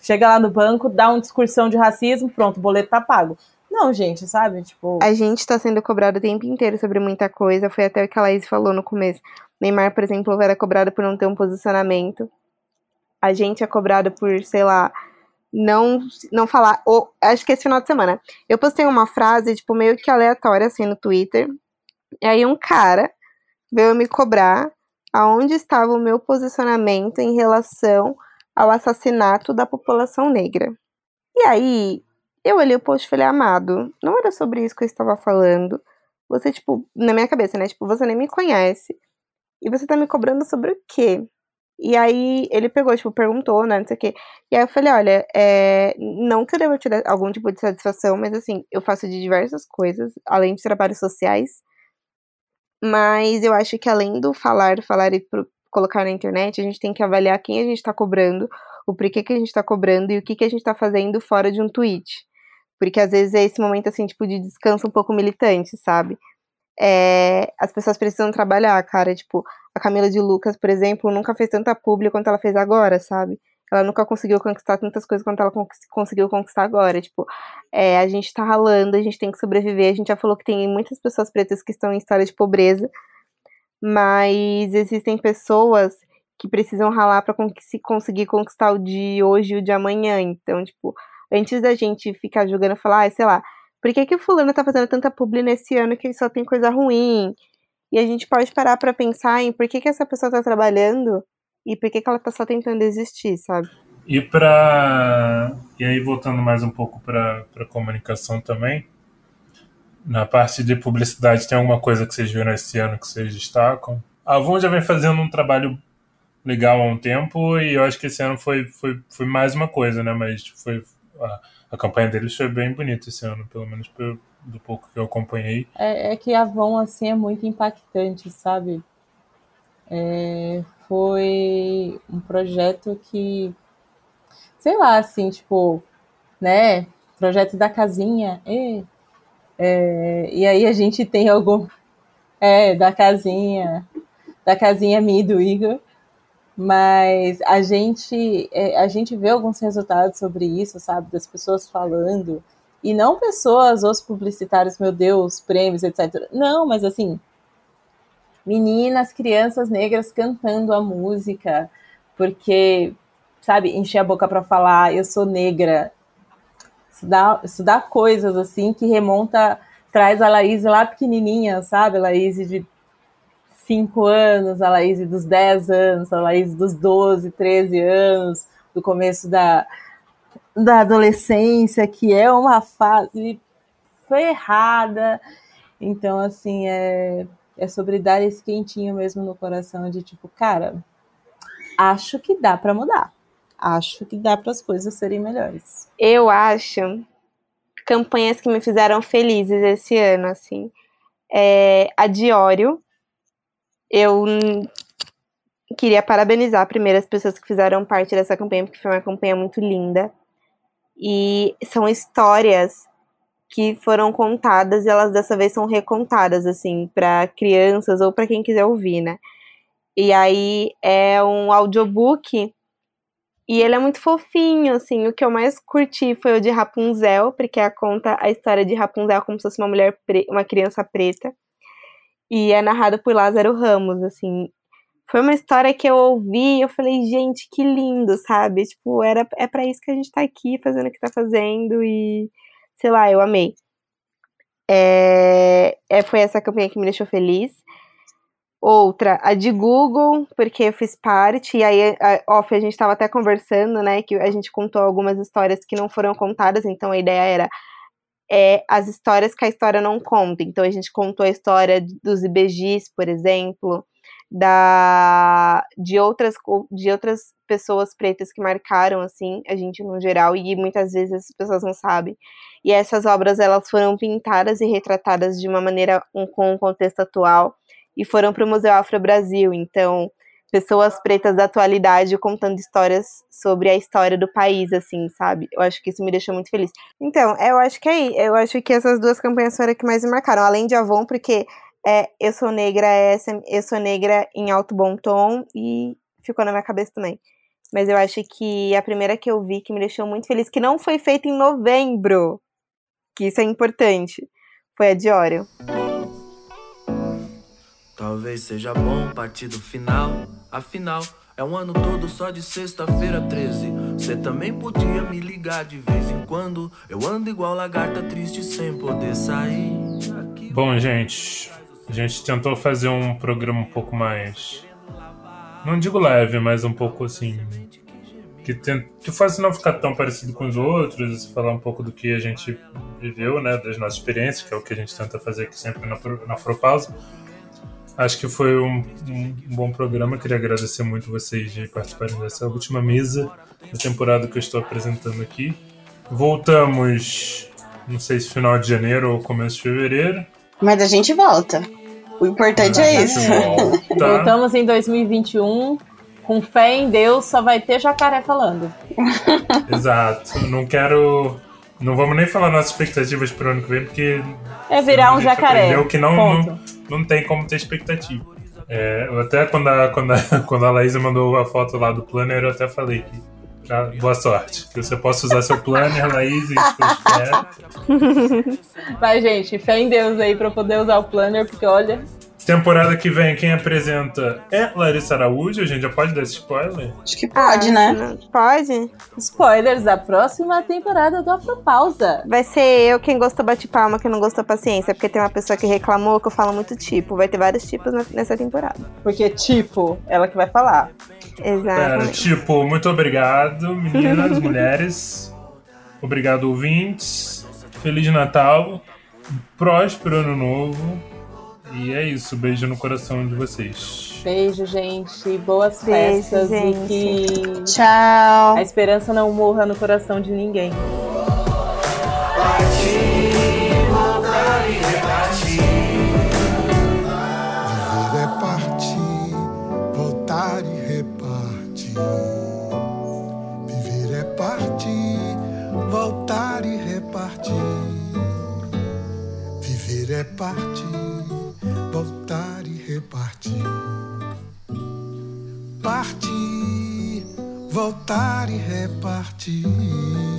Chega lá no banco, dá uma discursão de racismo, pronto, o boleto tá pago. Não, gente, sabe? Tipo. A gente tá sendo cobrado o tempo inteiro sobre muita coisa. Foi até o que a Laís falou no começo. Neymar, por exemplo, era cobrado por não ter um posicionamento. A gente é cobrado por, sei lá, não não falar. Ou, acho que esse final de semana. Eu postei uma frase, tipo, meio que aleatória, assim, no Twitter. E aí um cara veio me cobrar aonde estava o meu posicionamento em relação ao assassinato da população negra. E aí, eu olhei o post e falei, amado, não era sobre isso que eu estava falando. Você, tipo, na minha cabeça, né? Tipo, você nem me conhece. E você tá me cobrando sobre o quê? E aí ele pegou, tipo, perguntou, né, não sei o quê. E aí eu falei, olha, é, não que eu deva tirar algum tipo de satisfação, mas assim, eu faço de diversas coisas, além de trabalhos sociais. Mas eu acho que além do falar, falar e pro, colocar na internet, a gente tem que avaliar quem a gente está cobrando, o porquê que a gente está cobrando e o que, que a gente está fazendo fora de um tweet. Porque às vezes é esse momento, assim, tipo, de descanso um pouco militante, sabe? É, as pessoas precisam trabalhar, cara. Tipo, a Camila de Lucas, por exemplo, nunca fez tanta publi quanto ela fez agora, sabe? Ela nunca conseguiu conquistar tantas coisas quanto ela conseguiu conquistar agora. Tipo, é, a gente tá ralando, a gente tem que sobreviver. A gente já falou que tem muitas pessoas pretas que estão em história de pobreza, mas existem pessoas que precisam ralar para conseguir conquistar o de hoje e o de amanhã. Então, tipo, antes da gente ficar jogando e falar, ah, sei lá, por que, que o fulano tá fazendo tanta publi nesse ano que só tem coisa ruim? E a gente pode parar para pensar em por que, que essa pessoa tá trabalhando e por que, que ela tá só tentando existir, sabe? E para e aí voltando mais um pouco para comunicação também, na parte de publicidade tem alguma coisa que vocês viram esse ano que vocês destacam? A Avon já vem fazendo um trabalho legal há um tempo e eu acho que esse ano foi, foi, foi mais uma coisa, né? Mas foi a campanha deles foi bem bonita esse ano, pelo menos pelo, do pouco que eu acompanhei. É, é que a Avon assim é muito impactante, sabe? É, foi um projeto que, sei lá, assim, tipo, né? Projeto da casinha. E, é, e aí a gente tem algum. É, da casinha. Da casinha minha e do Igor. Mas a gente, é, a gente vê alguns resultados sobre isso, sabe? Das pessoas falando. E não pessoas, os publicitários, meu Deus, prêmios, etc. Não, mas assim, meninas, crianças negras cantando a música, porque, sabe, encher a boca para falar, eu sou negra. Isso dá, isso dá coisas assim que remonta, traz a Laís lá pequenininha, sabe? Laís de 5 anos, a Laís dos 10 anos, a Laís dos 12, 13 anos, do começo da, da adolescência, que é uma fase ferrada. Então, assim, é, é sobre dar esse quentinho mesmo no coração de tipo, cara, acho que dá para mudar. Acho que dá para as coisas serem melhores. Eu acho campanhas que me fizeram felizes esse ano, assim. É, a Diório. Eu queria parabenizar primeiro as pessoas que fizeram parte dessa campanha, porque foi uma campanha muito linda. E são histórias que foram contadas e elas dessa vez são recontadas, assim, para crianças ou para quem quiser ouvir, né? E aí é um audiobook e ele é muito fofinho, assim. O que eu mais curti foi o de Rapunzel, porque conta a história de Rapunzel como se fosse uma mulher, uma criança preta. E é narrado por Lázaro Ramos, assim. Foi uma história que eu ouvi e eu falei, gente, que lindo, sabe? Tipo, era, é para isso que a gente tá aqui fazendo o que tá fazendo e sei lá, eu amei. É, é, foi essa campanha que me deixou feliz. Outra, a de Google, porque eu fiz parte, e aí, a, off, a gente estava até conversando, né, que a gente contou algumas histórias que não foram contadas, então a ideia era é, as histórias que a história não conta. Então a gente contou a história dos IBGs, por exemplo, da de outras de outras pessoas pretas que marcaram assim a gente no geral e muitas vezes as pessoas não sabem e essas obras elas foram pintadas e retratadas de uma maneira um, com um contexto atual e foram para o Museu Afro Brasil então pessoas pretas da atualidade contando histórias sobre a história do país assim sabe eu acho que isso me deixou muito feliz então eu acho que é eu acho que essas duas campanhas foram as que mais me marcaram além de Avon porque é Eu Sou Negra, é Eu Sou Negra em alto bom tom e ficou na minha cabeça também. Mas eu acho que a primeira que eu vi que me deixou muito feliz, que não foi feita em novembro, que isso é importante, foi a Diório. Talvez seja bom partir final, afinal é um ano todo só de sexta-feira 13. Você também podia me ligar de vez em quando. Eu ando igual lagarta triste sem poder sair. Bom, gente, a gente tentou fazer um programa um pouco mais. Não digo leve, mas um pouco assim. Que, tenta, que faz não ficar tão parecido com os outros, falar um pouco do que a gente viveu, né, das nossas experiências, que é o que a gente tenta fazer aqui sempre na, na Afropausa. Acho que foi um, um, um, bom programa. Queria agradecer muito vocês de participarem dessa última mesa da temporada que eu estou apresentando aqui. Voltamos, não sei se final de janeiro ou começo de fevereiro. Mas a gente volta. O importante é isso. Voltamos em 2021. Com fé em Deus, só vai ter jacaré falando. Exato. Não quero Não vamos nem falar nossas expectativas pro ano que vem, porque. É virar um jacaré. aprendeu que não, Ponto. não, não tem como ter expectativa. É, até quando a, quando, a, *laughs* quando a Laísa mandou a foto lá do planner, eu até falei que. ah, boa sorte. Que você possa usar seu planner, Laís, espero. *laughs* Vai, gente, fé em Deus aí pra eu poder usar o planner, porque olha. Temporada que vem, quem apresenta é Larissa Araújo. A gente já pode dar esse spoiler? Acho que pode, Ah, né? Pode? Spoilers da próxima temporada do Afropausa. Vai ser eu quem gostou bate palma, quem não gostou paciência, porque tem uma pessoa que reclamou que eu falo muito tipo. Vai ter vários tipos nessa temporada. Porque, tipo, ela que vai falar. Pera, Exatamente. tipo, muito obrigado, meninas, *laughs* mulheres. Obrigado, ouvintes. Feliz Natal. Próspero ano novo. E é isso. Beijo no coração de vocês. Beijo, gente. Boas Beijo, festas gente. e que Tchau. a esperança não morra no coração de ninguém. Viver é partir, voltar e repartir. Viver é partir, voltar e repartir. Viver é partir, Partir, voltar e repartir.